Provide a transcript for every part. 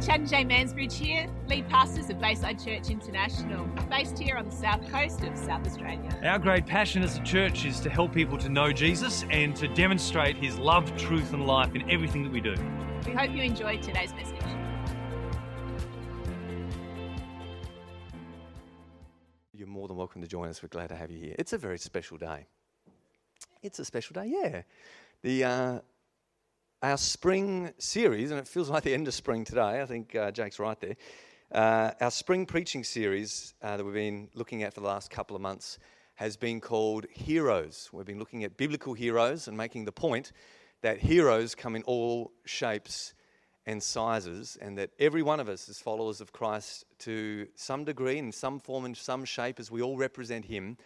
Chad and Jay Mansbridge here, lead pastors of Bayside Church International, based here on the south coast of South Australia. Our great passion as a church is to help people to know Jesus and to demonstrate his love, truth, and life in everything that we do. We hope you enjoyed today's message. You're more than welcome to join us. We're glad to have you here. It's a very special day. It's a special day, yeah. The uh, our spring series, and it feels like the end of spring today. I think uh, Jake's right there. Uh, our spring preaching series uh, that we've been looking at for the last couple of months has been called Heroes. We've been looking at biblical heroes and making the point that heroes come in all shapes and sizes, and that every one of us, as followers of Christ, to some degree, in some form, in some shape, as we all represent Him,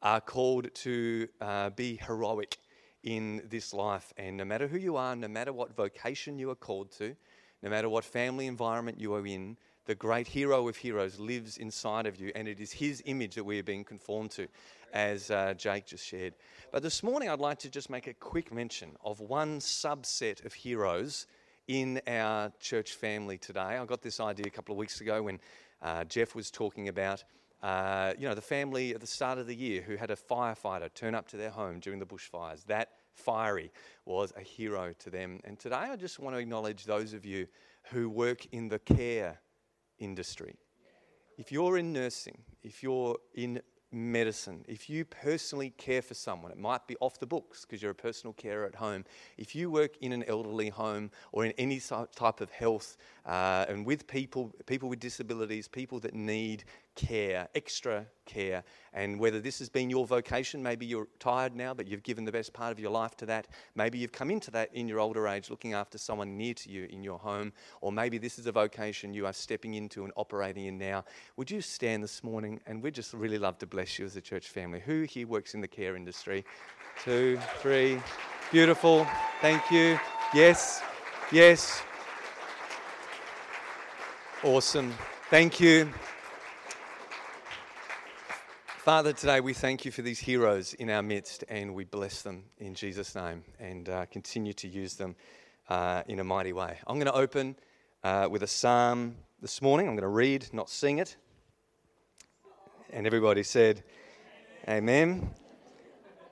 are called to uh, be heroic in this life. And no matter who you are, no matter what vocation you are called to, no matter what family environment you are in, the great hero of heroes lives inside of you, and it is his image that we are being conformed to, as uh, Jake just shared. But this morning, I'd like to just make a quick mention of one subset of heroes in our church family today. I got this idea a couple of weeks ago when uh, Jeff was talking about. Uh, you know, the family at the start of the year who had a firefighter turn up to their home during the bushfires. That fiery was a hero to them. And today I just want to acknowledge those of you who work in the care industry. If you're in nursing, if you're in medicine, if you personally care for someone, it might be off the books because you're a personal carer at home. If you work in an elderly home or in any type of health uh, and with people, people with disabilities, people that need care, extra care, and whether this has been your vocation, maybe you're tired now, but you've given the best part of your life to that. Maybe you've come into that in your older age, looking after someone near to you in your home, or maybe this is a vocation you are stepping into and operating in now. Would you stand this morning? And we'd just really love to bless you as a church family. Who here works in the care industry? Two, three. Beautiful. Thank you. Yes. Yes. Awesome. Thank you. Father, today we thank you for these heroes in our midst and we bless them in Jesus' name and uh, continue to use them uh, in a mighty way. I'm going to open uh, with a psalm this morning. I'm going to read, not sing it. And everybody said, Amen.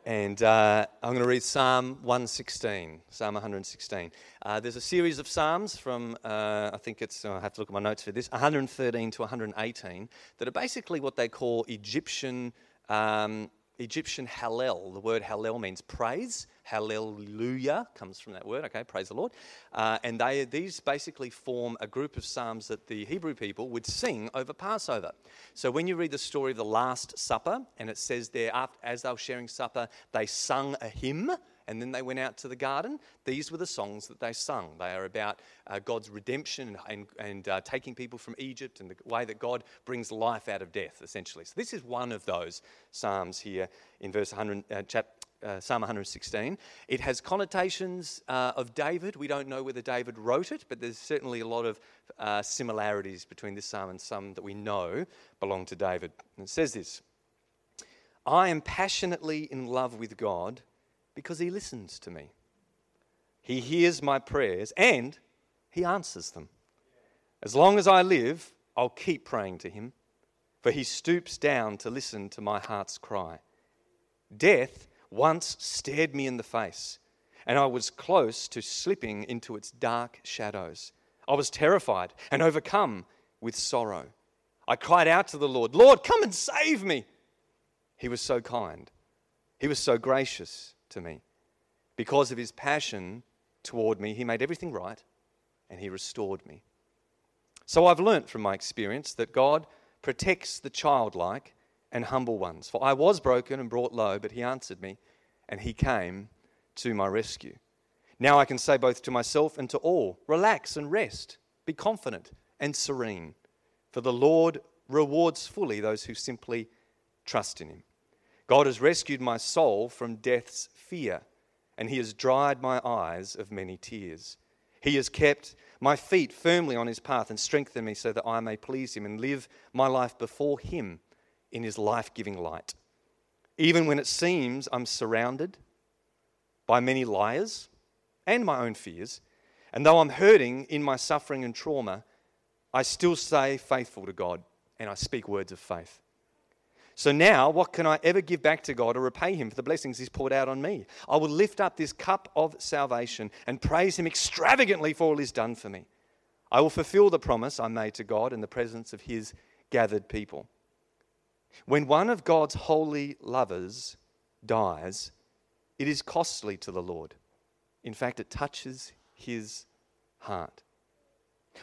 And uh, I'm going to read Psalm 116, Psalm 116. Uh, there's a series of Psalms from, uh, I think it's, I have to look at my notes for this, 113 to 118, that are basically what they call Egyptian um, Egyptian Hallel. The word Hallel means praise. Hallelujah comes from that word, okay, praise the Lord. Uh, and they, these basically form a group of psalms that the Hebrew people would sing over Passover. So when you read the story of the Last Supper, and it says there, after, as they were sharing supper, they sung a hymn and then they went out to the garden. These were the songs that they sung. They are about uh, God's redemption and, and, uh, taking people from Egypt and the way that God brings life out of death, essentially. So, this is one of those Psalms here in verse 100, uh, chap, uh, Psalm 116. It has connotations uh, of David. We don't know whether David wrote it, but there's certainly a lot of uh, similarities between this psalm and some that we know belong to David. And it says this I am passionately in love with God because he listens to me. He hears my prayers and he answers them. As long as I live, I'll keep praying to him, for he stoops down to listen to my heart's cry. Death once stared me in the face, and I was close to slipping into its dark shadows. I was terrified and overcome with sorrow. I cried out to the Lord, Lord, come and save me. He was so kind, He was so gracious to me. Because of his passion toward me, he made everything right and he restored me. So I've learnt from my experience that God protects the childlike and humble ones. For I was broken and brought low, but he answered me and he came to my rescue. Now I can say both to myself and to all relax and rest, be confident and serene, for the Lord rewards fully those who simply trust in him. God has rescued my soul from death's fear, and He has dried my eyes of many tears. He has kept my feet firmly on His path and strengthened me so that I may please Him and live my life before Him in His life giving light. Even when it seems I'm surrounded by many liars and my own fears, and though I'm hurting in my suffering and trauma, I still stay faithful to God and I speak words of faith. So now, what can I ever give back to God or repay Him for the blessings He's poured out on me? I will lift up this cup of salvation and praise Him extravagantly for all He's done for me. I will fulfill the promise I made to God in the presence of His gathered people. When one of God's holy lovers dies, it is costly to the Lord. In fact, it touches His heart.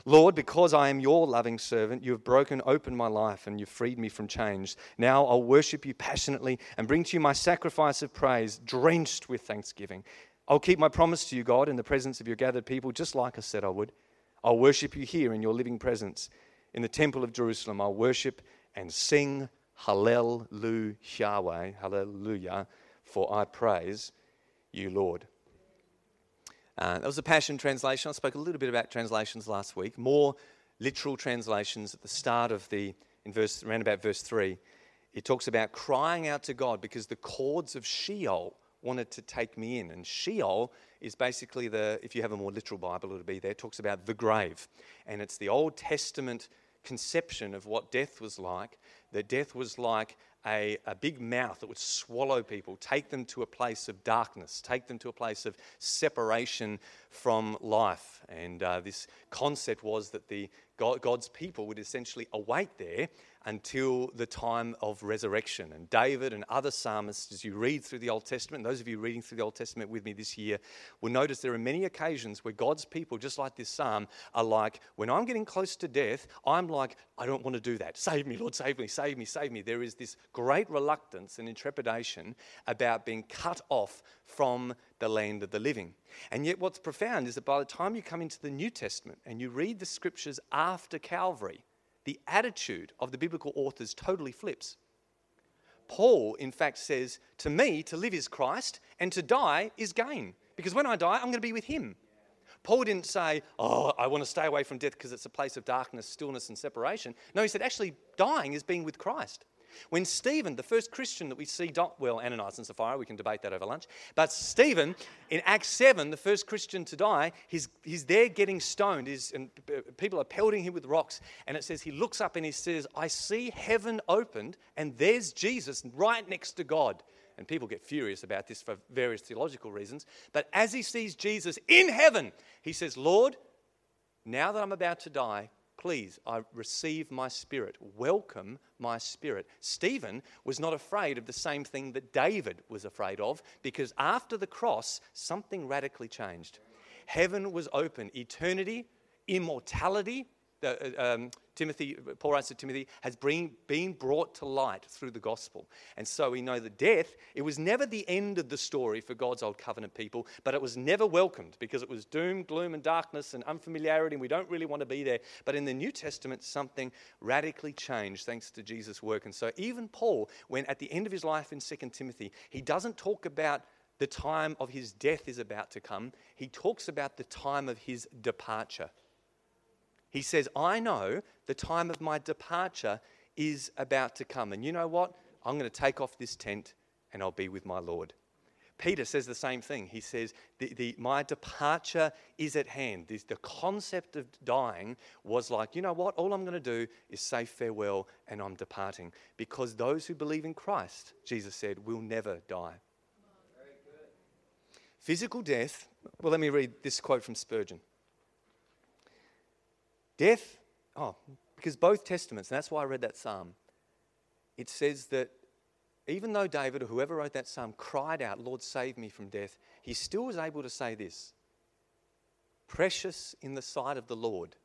Lord, because I am your loving servant, you have broken open my life and you've freed me from chains. Now I'll worship you passionately and bring to you my sacrifice of praise, drenched with thanksgiving. I'll keep my promise to you, God, in the presence of your gathered people, just like I said I would. I'll worship you here in your living presence in the temple of Jerusalem. I'll worship and sing Hallelujah, Hallelujah, for I praise you, Lord. Uh, that was a Passion translation. I spoke a little bit about translations last week. More literal translations at the start of the, in verse, around about verse 3. It talks about crying out to God because the cords of Sheol wanted to take me in. And Sheol is basically the, if you have a more literal Bible, it'll be there, it talks about the grave. And it's the Old Testament conception of what death was like. That death was like a, a big mouth that would swallow people, take them to a place of darkness, take them to a place of separation from life. And uh, this concept was that the God, God's people would essentially await there until the time of resurrection. And David and other psalmists, as you read through the Old Testament, those of you reading through the Old Testament with me this year, will notice there are many occasions where God's people, just like this psalm, are like, when I'm getting close to death, I'm like, I don't want to do that. Save me, Lord, save me, save me, save me. There is this great reluctance and intrepidation about being cut off from the land of the living. And yet, what's profound is that by the time you come into the New Testament and you read the scriptures after Calvary, the attitude of the biblical authors totally flips. Paul, in fact, says, To me, to live is Christ, and to die is gain. Because when I die, I'm going to be with him. Paul didn't say, Oh, I want to stay away from death because it's a place of darkness, stillness, and separation. No, he said, Actually, dying is being with Christ. When Stephen, the first Christian that we see, well, Ananias and Sapphira, we can debate that over lunch, but Stephen, in Acts 7, the first Christian to die, he's, he's there getting stoned, he's, and people are pelting him with rocks, and it says he looks up and he says, I see heaven opened, and there's Jesus right next to God. And people get furious about this for various theological reasons. But as he sees Jesus in heaven, he says, Lord, now that I'm about to die, Please, I receive my spirit. Welcome my spirit. Stephen was not afraid of the same thing that David was afraid of because after the cross, something radically changed. Heaven was open, eternity, immortality, um, Timothy, Paul writes to Timothy, has been, been brought to light through the gospel. And so we know that death, it was never the end of the story for God's old covenant people, but it was never welcomed because it was doom, gloom, and darkness and unfamiliarity, and we don't really want to be there. But in the New Testament, something radically changed thanks to Jesus' work. And so even Paul, when at the end of his life in 2 Timothy, he doesn't talk about the time of his death is about to come, he talks about the time of his departure. He says, I know the time of my departure is about to come. And you know what? I'm going to take off this tent and I'll be with my Lord. Peter says the same thing. He says, the, the, My departure is at hand. This, the concept of dying was like, you know what? All I'm going to do is say farewell and I'm departing. Because those who believe in Christ, Jesus said, will never die. Physical death, well, let me read this quote from Spurgeon. Death, oh, because both testaments, and that's why I read that psalm, it says that even though David or whoever wrote that psalm cried out, Lord, save me from death, he still was able to say this Precious in the sight of the Lord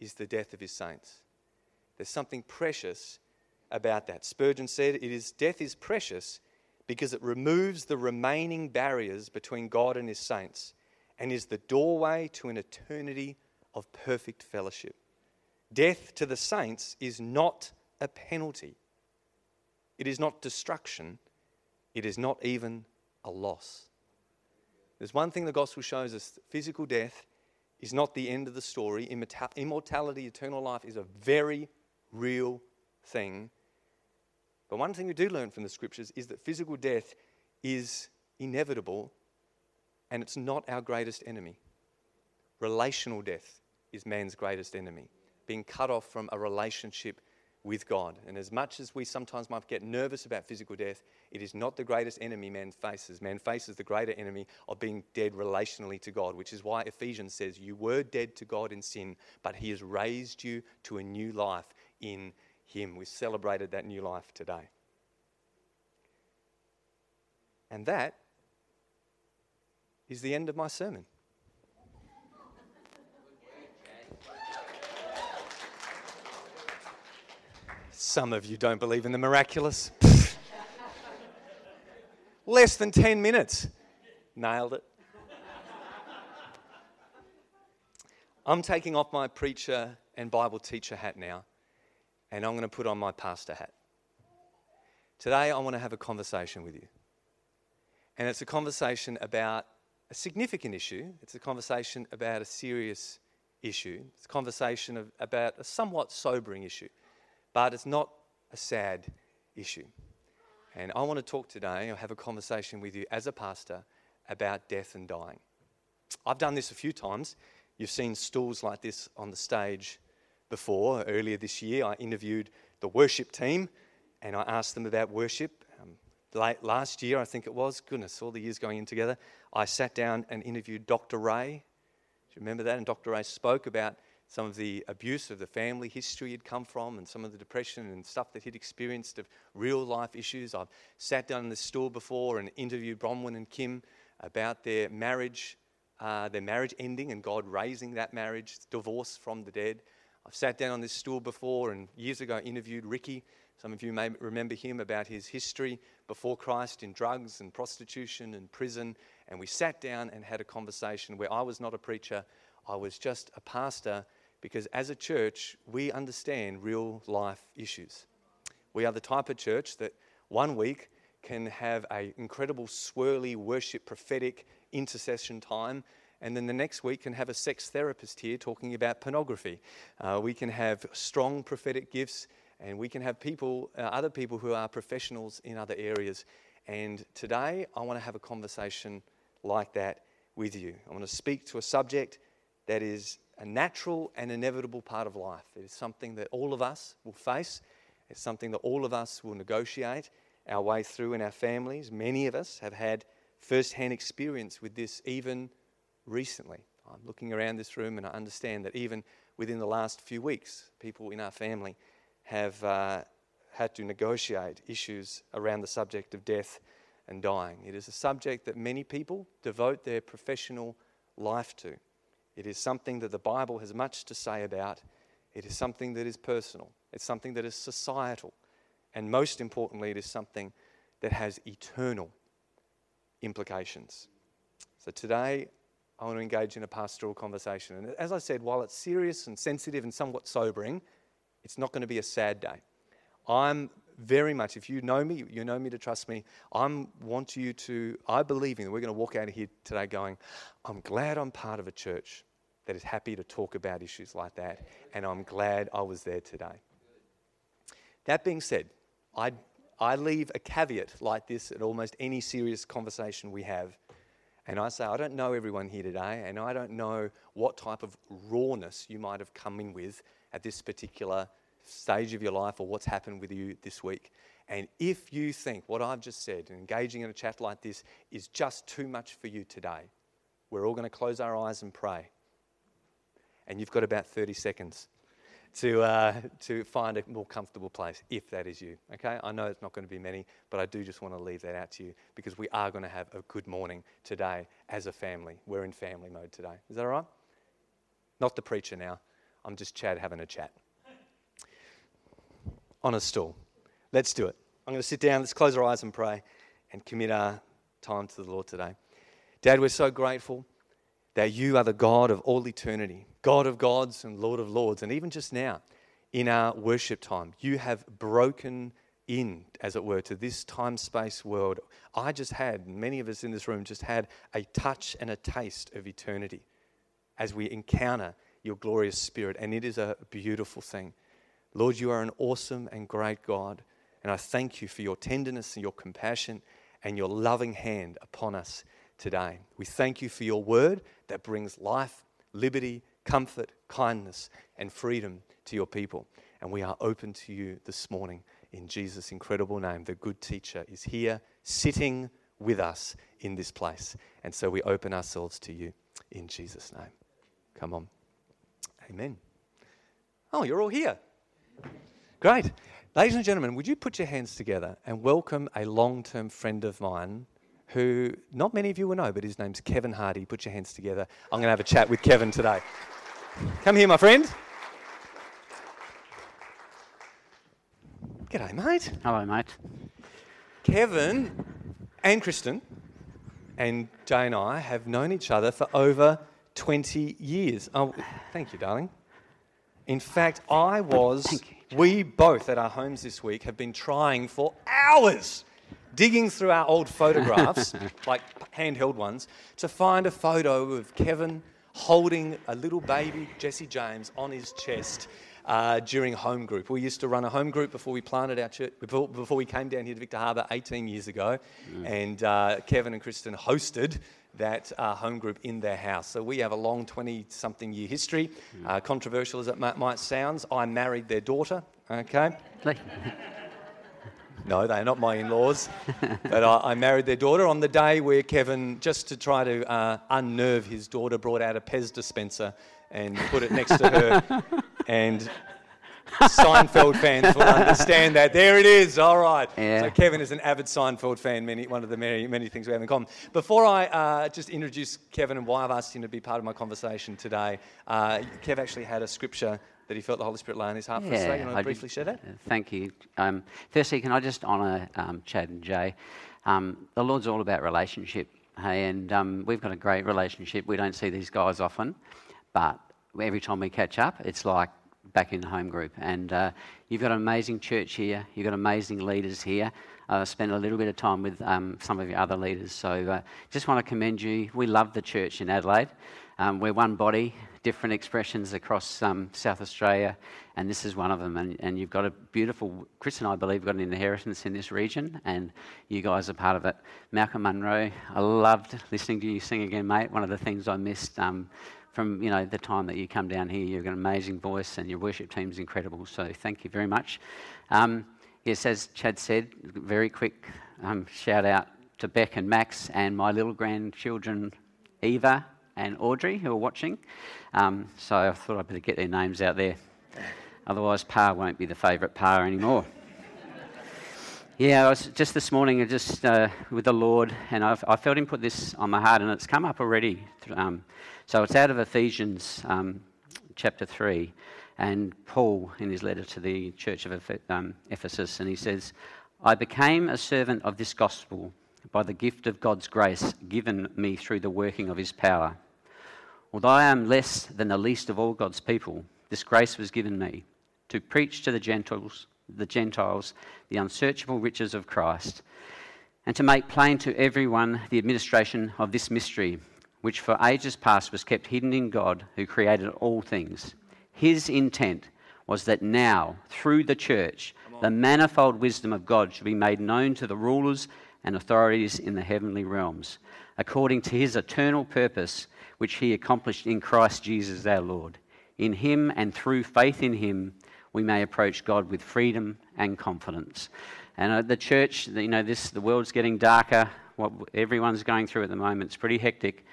is the death of his saints. There's something precious about that. Spurgeon said, it is, Death is precious because it removes the remaining barriers between God and his saints and is the doorway to an eternity of perfect fellowship. Death to the saints is not a penalty, it is not destruction, it is not even a loss. There's one thing the gospel shows us physical death is not the end of the story. Immortality, eternal life is a very real thing. But one thing we do learn from the scriptures is that physical death is inevitable and it's not our greatest enemy. Relational death is man's greatest enemy. being cut off from a relationship with God. And as much as we sometimes might get nervous about physical death, it is not the greatest enemy man faces. Man faces the greater enemy of being dead relationally to God, which is why Ephesians says, You were dead to God in sin, but He has raised you to a new life in Him. We celebrated that new life today. And that is the end of my sermon. Some of you don't believe in the miraculous. Less than 10 minutes. Nailed it. I'm taking off my preacher and Bible teacher hat now, and I'm going to put on my pastor hat. Today, I want to have a conversation with you. And it's a conversation about a significant issue, it's a conversation about a serious issue, it's a conversation of, about a somewhat sobering issue, but it's not a sad issue. And I want to talk today, or have a conversation with you as a pastor about death and dying. I've done this a few times. You've seen stools like this on the stage before. Earlier this year, I interviewed the worship team and I asked them about worship. Um, late last year, I think it was, goodness, all the years going in together, I sat down and interviewed Dr. Ray. Do you remember that? And Dr. Ray spoke about some of the abuse of the family history he'd come from and some of the depression and stuff that he'd experienced of real life issues. I've sat down in the store before and interviewed Bronwyn and Kim about their marriage, uh, their marriage ending and God raising that marriage, divorce from the dead. I've sat down on this stool before and years ago interviewed Ricky. Some of you may remember him about his history before Christ in drugs and prostitution and prison. And we sat down and had a conversation where I was not a preacher, I was just a pastor because as a church, we understand real life issues. We are the type of church that one week can have an incredible swirly worship, prophetic intercession time, and then the next week can have a sex therapist here talking about pornography. Uh, we can have strong prophetic gifts, and we can have people, uh, other people who are professionals in other areas. And today, I want to have a conversation like that with you. I want to speak to a subject that is a natural and inevitable part of life. It is something that all of us will face. It's something that all of us will negotiate our way through in our families. Many of us have had first hand experience with this even recently. I'm looking around this room and I understand that even within the last few weeks, people in our family have uh, had to negotiate issues around the subject of death and dying. It is a subject that many people devote their professional life to. It is something that the Bible has much to say about. It is something that is personal. It's something that is societal. And most importantly, it is something that has eternal implications. So today, I want to engage in a pastoral conversation. And as I said, while it's serious and sensitive and somewhat sobering, it's not going to be a sad day. I'm very much, if you know me, you know me to trust me, I want you to, I believe in, that we're going to walk out of here today going, I'm glad I'm part of a church that is happy to talk about issues like that, and I'm glad I was there today. That being said, I, I leave a caveat like this at almost any serious conversation we have. And I say, I don't know everyone here today, and I don't know what type of rawness you might have come in with at this particular stage of your life or what's happened with you this week. And if you think what I've just said, engaging in a chat like this, is just too much for you today, we're all going to close our eyes and pray. And you've got about 30 seconds to, uh, to find a more comfortable place, if that is you. Okay? I know it's not going to be many, but I do just want to leave that out to you because we are going to have a good morning today as a family. We're in family mode today. Is that all right? Not the preacher now. I'm just Chad having a chat on a stool. Let's do it. I'm going to sit down, let's close our eyes and pray and commit our time to the Lord today. Dad, we're so grateful that you are the God of all eternity, God of gods and Lord of lords. And even just now, in our worship time, you have broken in, as it were, to this time space world. I just had, many of us in this room just had a touch and a taste of eternity as we encounter your glorious spirit. And it is a beautiful thing. Lord, you are an awesome and great God. And I thank you for your tenderness and your compassion and your loving hand upon us today. We thank you for your word that brings life, liberty, comfort, kindness, and freedom to your people. And we are open to you this morning in Jesus' incredible name. The good teacher is here, sitting with us in this place. And so we open ourselves to you in Jesus' name. Come on. Amen. Oh, you're all here. Great. Ladies and gentlemen, would you put your hands together and welcome a long term friend of mine who not many of you will know, but his name's Kevin Hardy. Put your hands together. I'm going to have a chat with Kevin today. Come here, my friend. G'day, mate. Hello, mate. Kevin and Kristen and Jay and I have known each other for over 20 years. Oh, thank you, darling. In fact, I was, we both at our homes this week have been trying for hours, digging through our old photographs, like handheld ones, to find a photo of Kevin holding a little baby, Jesse James, on his chest. Uh, during home group, we used to run a home group before we planted our church. Before, before we came down here to Victor Harbor 18 years ago, and uh, Kevin and Kristen hosted that uh, home group in their house. So we have a long 20 something year history. Uh, controversial as it might, might sound, I married their daughter, okay? No, they're not my in laws. but I, I married their daughter on the day where Kevin, just to try to uh, unnerve his daughter, brought out a Pez dispenser and put it next to her. and Seinfeld fans will understand that. There it is. All right. Yeah. So Kevin is an avid Seinfeld fan. Many one of the many many things we have in common. Before I uh, just introduce Kevin and why I've asked him to be part of my conversation today, uh, Kev actually had a scripture that he felt the Holy Spirit lay on his heart for us today. You I briefly share that? Thank you. Um, firstly, can I just honour um, Chad and Jay? Um, the Lord's all about relationship, hey, and um, we've got a great relationship. We don't see these guys often, but every time we catch up, it's like back in the home group. And uh, you've got an amazing church here. You've got amazing leaders here. I spent a little bit of time with um, some of your other leaders, so uh, just want to commend you. We love the church in Adelaide. Um, we're one body, different expressions across um, South Australia, and this is one of them. And, and you've got a beautiful, Chris and I believe, got an inheritance in this region, and you guys are part of it. Malcolm Munro, I loved listening to you sing again, mate. One of the things I missed um, from you know the time that you come down here, you've got an amazing voice, and your worship team's incredible. So thank you very much. Um, yes, as Chad said, very quick um, shout out to Beck and Max and my little grandchildren, Eva and Audrey, who are watching. Um, so I thought I'd better get their names out there. Otherwise, Pa won't be the favourite Pa anymore. Yeah, I was just this morning, just uh, with the Lord, and I've, I felt Him put this on my heart, and it's come up already. Um, so it's out of Ephesians um, chapter 3, and Paul, in his letter to the church of um, Ephesus, and he says, I became a servant of this gospel by the gift of God's grace given me through the working of His power. Although I am less than the least of all God's people, this grace was given me to preach to the Gentiles, the Gentiles the unsearchable riches of Christ, and to make plain to everyone the administration of this mystery, which for ages past was kept hidden in God who created all things. His intent was that now, through the church, the manifold wisdom of God should be made known to the rulers and authorities in the heavenly realms, according to his eternal purpose, which he accomplished in Christ Jesus our Lord. In him and through faith in him, we may approach God with freedom and confidence. And uh, the church, you know, this the world's getting darker. What everyone's going through at the moment, it's pretty hectic,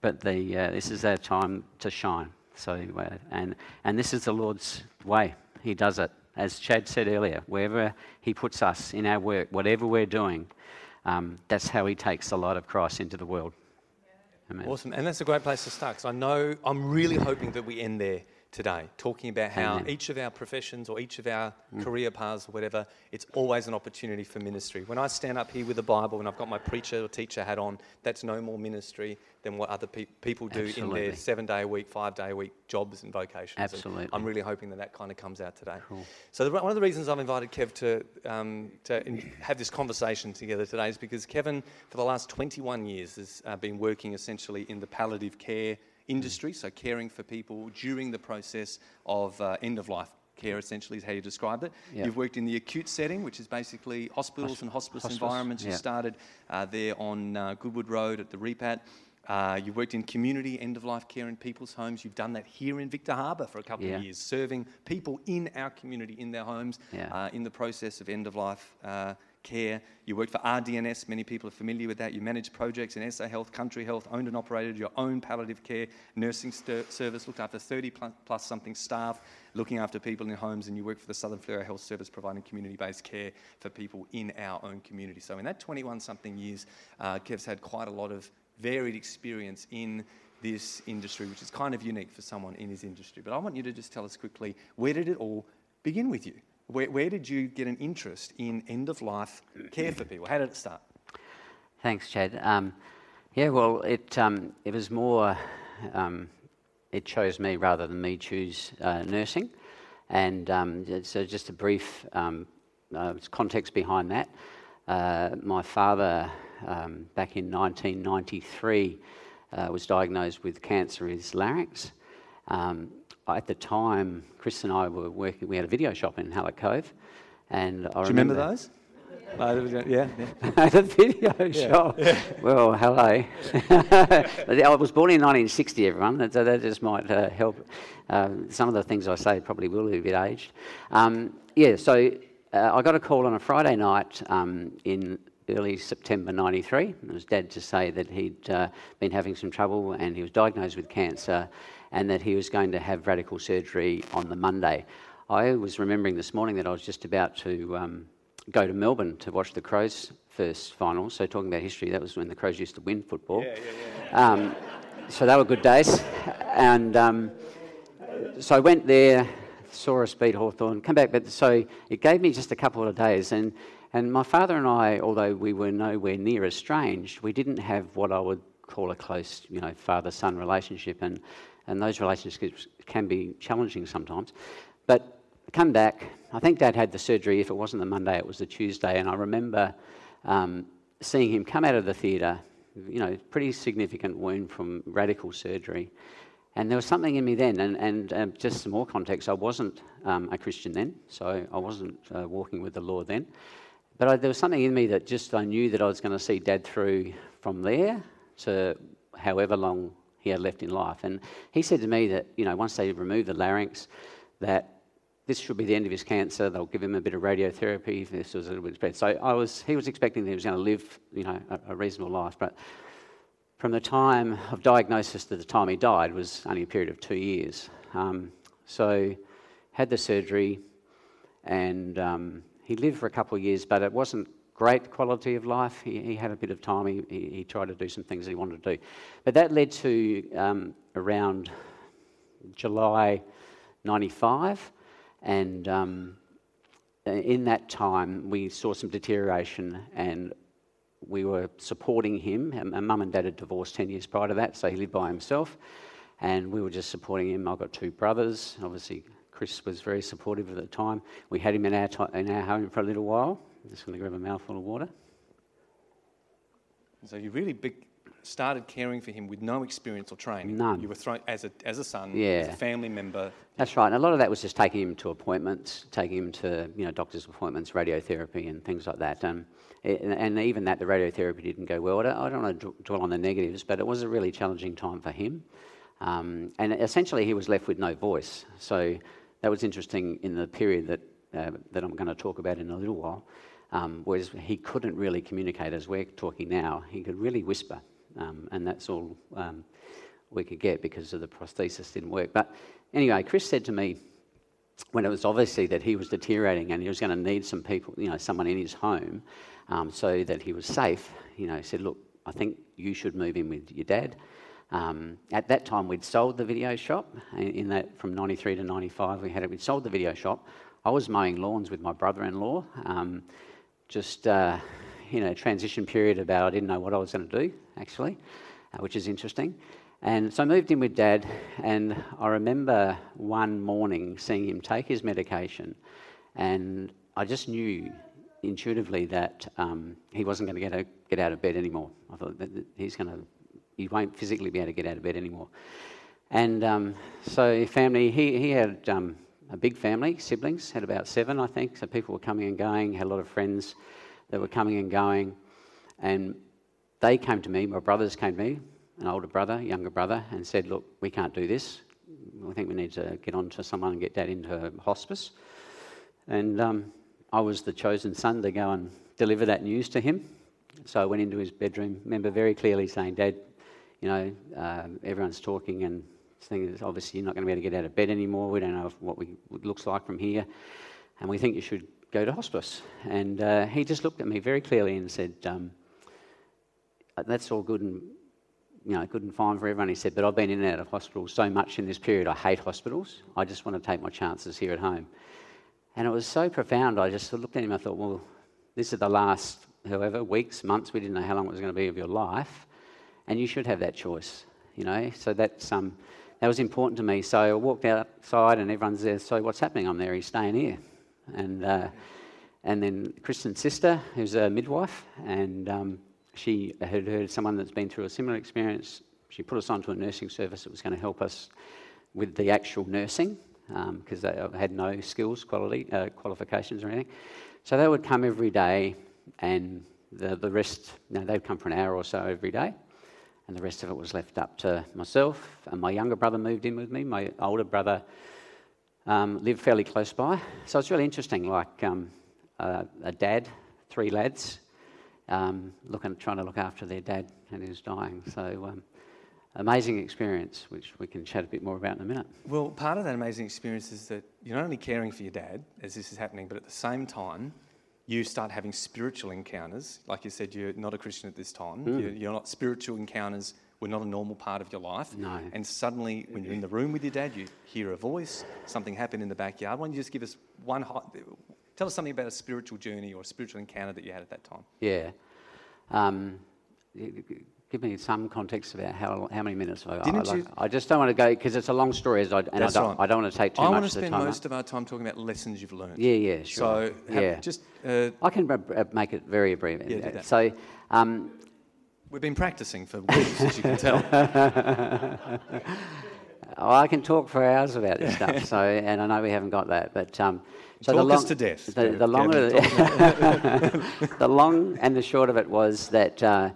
but the, uh, this is our time to shine. So, uh, and and this is the Lord's way. He does it, as Chad said earlier. Wherever He puts us in our work, whatever we're doing, um, that's how He takes the light of Christ into the world. Amen. Awesome. And that's a great place to start because I know I'm really hoping that we end there today, talking about how Amen. each of our professions or each of our career paths or whatever, it's always an opportunity for ministry. When I stand up here with a Bible and I've got my preacher or teacher hat on, that's no more ministry than what other pe- people do in their seven day a week, five day a week jobs and vocations. And Absolutely. I'm really hoping that that kind of comes out today. Cool. So the, one of the reasons I've invited Kev to, um, to in, have this conversation together today is because Kevin, for the last 21 years, has uh, been working essentially in the palliative care industry, so caring for people during the process of uh, end of life care, essentially, is how you described it. Yeah. You've worked in the acute setting, which is basically hospitals and hospice, hospice, environments. You started uh, there on uh, Goodwood Road at the Repat. Uh, you've worked in community end of life care in people's homes. You've done that here in Victor Harbor for a couple Yeah. of years, serving people in our community, in their homes, uh, in the process of end of life uh, care. You worked for RDNS, many people are familiar with that. You managed projects in SA Health, Country Health, owned and operated your own palliative care nursing st- service, looked after 30 plus, something staff, looking after people in homes, and you worked for the Southern Fleurieu Health Service, providing community based care for people in our own community. So, in that 21 something years, uh, Kev's had quite a lot of varied experience in this industry, which is kind of unique for someone in his industry. But I want you to just tell us quickly where did it all begin with you? Where, where did you get an interest in end of life care for people? How did it start? Thanks, Chad. Um, yeah, well, it um, it was more. Um, it chose me rather than me choose uh, nursing, and um, so just a brief um, uh, context behind that. Uh, my father, um, back in 1993, uh, was diagnosed with cancer in his larynx. Um, at the time, Chris and I were working. We had a video shop in Hallett Cove, and I Do you remember those? Uh, yeah, yeah. the video shop. Well, hello. I was born in 1960, everyone, so that just might uh, help. Um, some of the things I say probably will be a bit aged. Um, yeah, so uh, I got a call on a Friday night um, in early September 93. It was dad to say that he'd uh, been having some trouble and he was diagnosed with cancer and that he was going to have radical surgery on the Monday. I was remembering this morning that I was just about to um, go to Melbourne to watch the Crows first final. So talking about history, that was when the Crows used to win football. Yeah, yeah, yeah. Um, so they were good days. And um, so I went there, saw us beat Hawthorn, come back. But so it gave me just a couple of days. And, and my father and I, although we were nowhere near estranged, we didn't have what I would call a close, you know, father-son relationship. And, and those relationships can be challenging sometimes. But come back. I think Dad had the surgery. If it wasn't the Monday, it was the Tuesday. And I remember um, seeing him come out of the theatre. You know, pretty significant wound from radical surgery. And there was something in me then, and, and um, just some more context, I wasn't um, a Christian then, so I wasn't uh, walking with the Lord then. But I, there was something in me that just I knew that I was going to see Dad through from there to however long he had left in life. And he said to me that, you know, once they remove the larynx, that this should be the end of his cancer. They'll give him a bit of radiotherapy if this was a little bit spread. So I was, he was expecting that he was going to live, you know, a, a reasonable life. But from the time of diagnosis to the time he died was only a period of two years. Um, so had the surgery, and um, he lived for a couple of years, but it wasn't great quality of life. He, he had a bit of time. He, he, he tried to do some things he wanted to do, but that led to um, around July '95, and um, in that time we saw some deterioration and we were supporting him. And mum and dad had divorced 10 years prior to that, so he lived by himself. And we were just supporting him. I've got two brothers. Obviously, Chris was very supportive at the time. We had him in our, ti in our home for a little while. I'm just going to grab a mouthful of water. So you really big, started caring for him with no experience or training. None. You were thrown as a, as a son, as Yeah. a family member. That's right. And a lot of that was just taking him to appointments, taking him to you know doctor's appointments, radiotherapy, and things like that. Um, and, and even that, the radiotherapy didn't go well. I don't, I don't want to dwell on the negatives, but it was a really challenging time for him. Um, and essentially, he was left with no voice. So that was interesting in the period that uh, that I'm going to talk about in a little while. Um, was he couldn't really communicate as we're talking now. He could really whisper, um, and that's all um, we could get because of the prosthesis didn't work. But anyway, Chris said to me when it was obviously that he was deteriorating and he was going to need some people, you know, someone in his home, um, so that he was safe. You know, he said, "Look, I think you should move in with your dad." Um, at that time, we'd sold the video shop. In that, from '93 to '95, we had it. We'd sold the video shop. I was mowing lawns with my brother-in-law. Um, just uh, you know, transition period about I didn't know what I was going to do actually, uh, which is interesting. And so I moved in with dad, and I remember one morning seeing him take his medication, and I just knew intuitively that um, he wasn't going to get, out- get out of bed anymore. I thought that he's going to, he won't physically be able to get out of bed anymore. And um, so, family, he, he had um, a big family, siblings, had about seven, I think. So people were coming and going, had a lot of friends that were coming and going. And they came to me, my brothers came to me, an older brother, younger brother, and said, Look, we can't do this. I think we need to get on to someone and get dad into hospice. And um, I was the chosen son to go and deliver that news to him. So I went into his bedroom, remember very clearly saying, Dad, you know, uh, everyone's talking and saying, obviously you're not going to be able to get out of bed anymore. We don't know what we, it looks like from here. And we think you should go to hospice. And uh, he just looked at me very clearly and said, um, that's all good and you know, good and fine for everyone, he said, but I've been in and out of hospitals so much in this period, I hate hospitals. I just want to take my chances here at home. And it was so profound, I just looked at him, I thought, well, this is the last, however, weeks, months, we didn't know how long it was going to be of your life, and you should have that choice, you know. So that's, um, that was important to me. So I walked outside and everyone's there, so what's happening? I'm there, he's staying here. And, uh, and then Kristen's sister, who's a midwife, and um, she had heard someone that's been through a similar experience. She put us onto a nursing service that was going to help us with the actual nursing because um, they had no skills, quality, uh, qualifications or anything. So they would come every day, and the, the rest, you know, they'd come for an hour or so every day, and the rest of it was left up to myself. And my younger brother moved in with me. My older brother um, lived fairly close by. So it's really interesting, like um, uh, a dad, three lads, um, looking, trying to look after their dad and he was dying. So, um, amazing experience, which we can chat a bit more about in a minute. Well, part of that amazing experience is that you're not only caring for your dad as this is happening, but at the same time, you start having spiritual encounters. Like you said, you're not a Christian at this time. Mm. You're, you're, not spiritual encounters were not a normal part of your life. No. And suddenly, when you're in the room with your dad, you hear a voice. Something happened in the backyard. Why don't you just give us one hot. Tell us something about a spiritual journey or a spiritual encounter that you had at that time. Yeah. Um, give me some context about how, how many minutes I, Didn't I, you, I just don't want to go because it's a long story, and I don't, right. I don't want to take too I much want to spend most up. of our time talking about lessons you've learned. Yeah, yeah, sure. So yeah. just uh, I can make it very brief. Yeah, so um, we've been practicing for weeks, as you can tell. oh, I can talk for hours about this stuff. So, and I know we haven't got that, but um, so Talk the long, to death. The, the longer, the long and the short of it was that uh,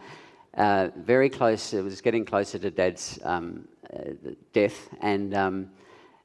uh, very close. It was getting closer to Dad's um, uh, death, and um,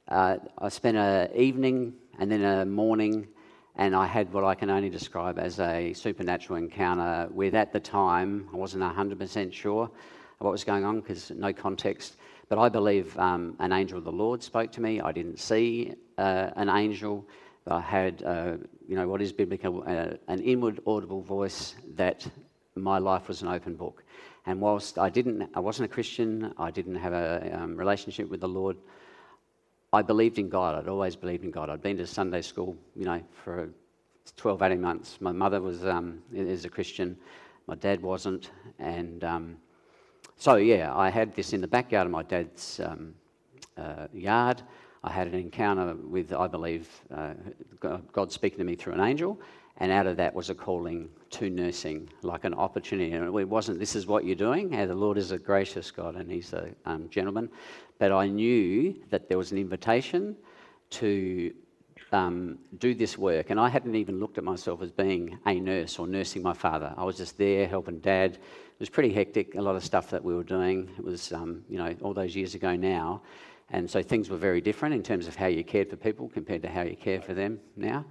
uh, I spent an evening and then a morning, and I had what I can only describe as a supernatural encounter. With at the time, I wasn't hundred percent sure what was going on because no context. But I believe um, an angel of the Lord spoke to me. I didn't see uh, an angel. I had, uh, you know, what is biblical, uh, an inward audible voice that my life was an open book. And whilst I didn't, I wasn't a Christian, I didn't have a um, relationship with the Lord. I believed in God. I'd always believed in God. I'd been to Sunday school, you know, for 12, 18 months. My mother was um, is a Christian. My dad wasn't, and um, so yeah, I had this in the backyard of my dad's um, uh, yard. I had an encounter with, I believe, uh, God speaking to me through an angel, and out of that was a calling to nursing, like an opportunity. And it wasn't, this is what you're doing. The Lord is a gracious God and He's a um, gentleman. But I knew that there was an invitation to um, do this work. And I hadn't even looked at myself as being a nurse or nursing my father. I was just there helping dad. It was pretty hectic, a lot of stuff that we were doing. It was, um, you know, all those years ago now. And so things were very different in terms of how you cared for people compared to how you care for them now.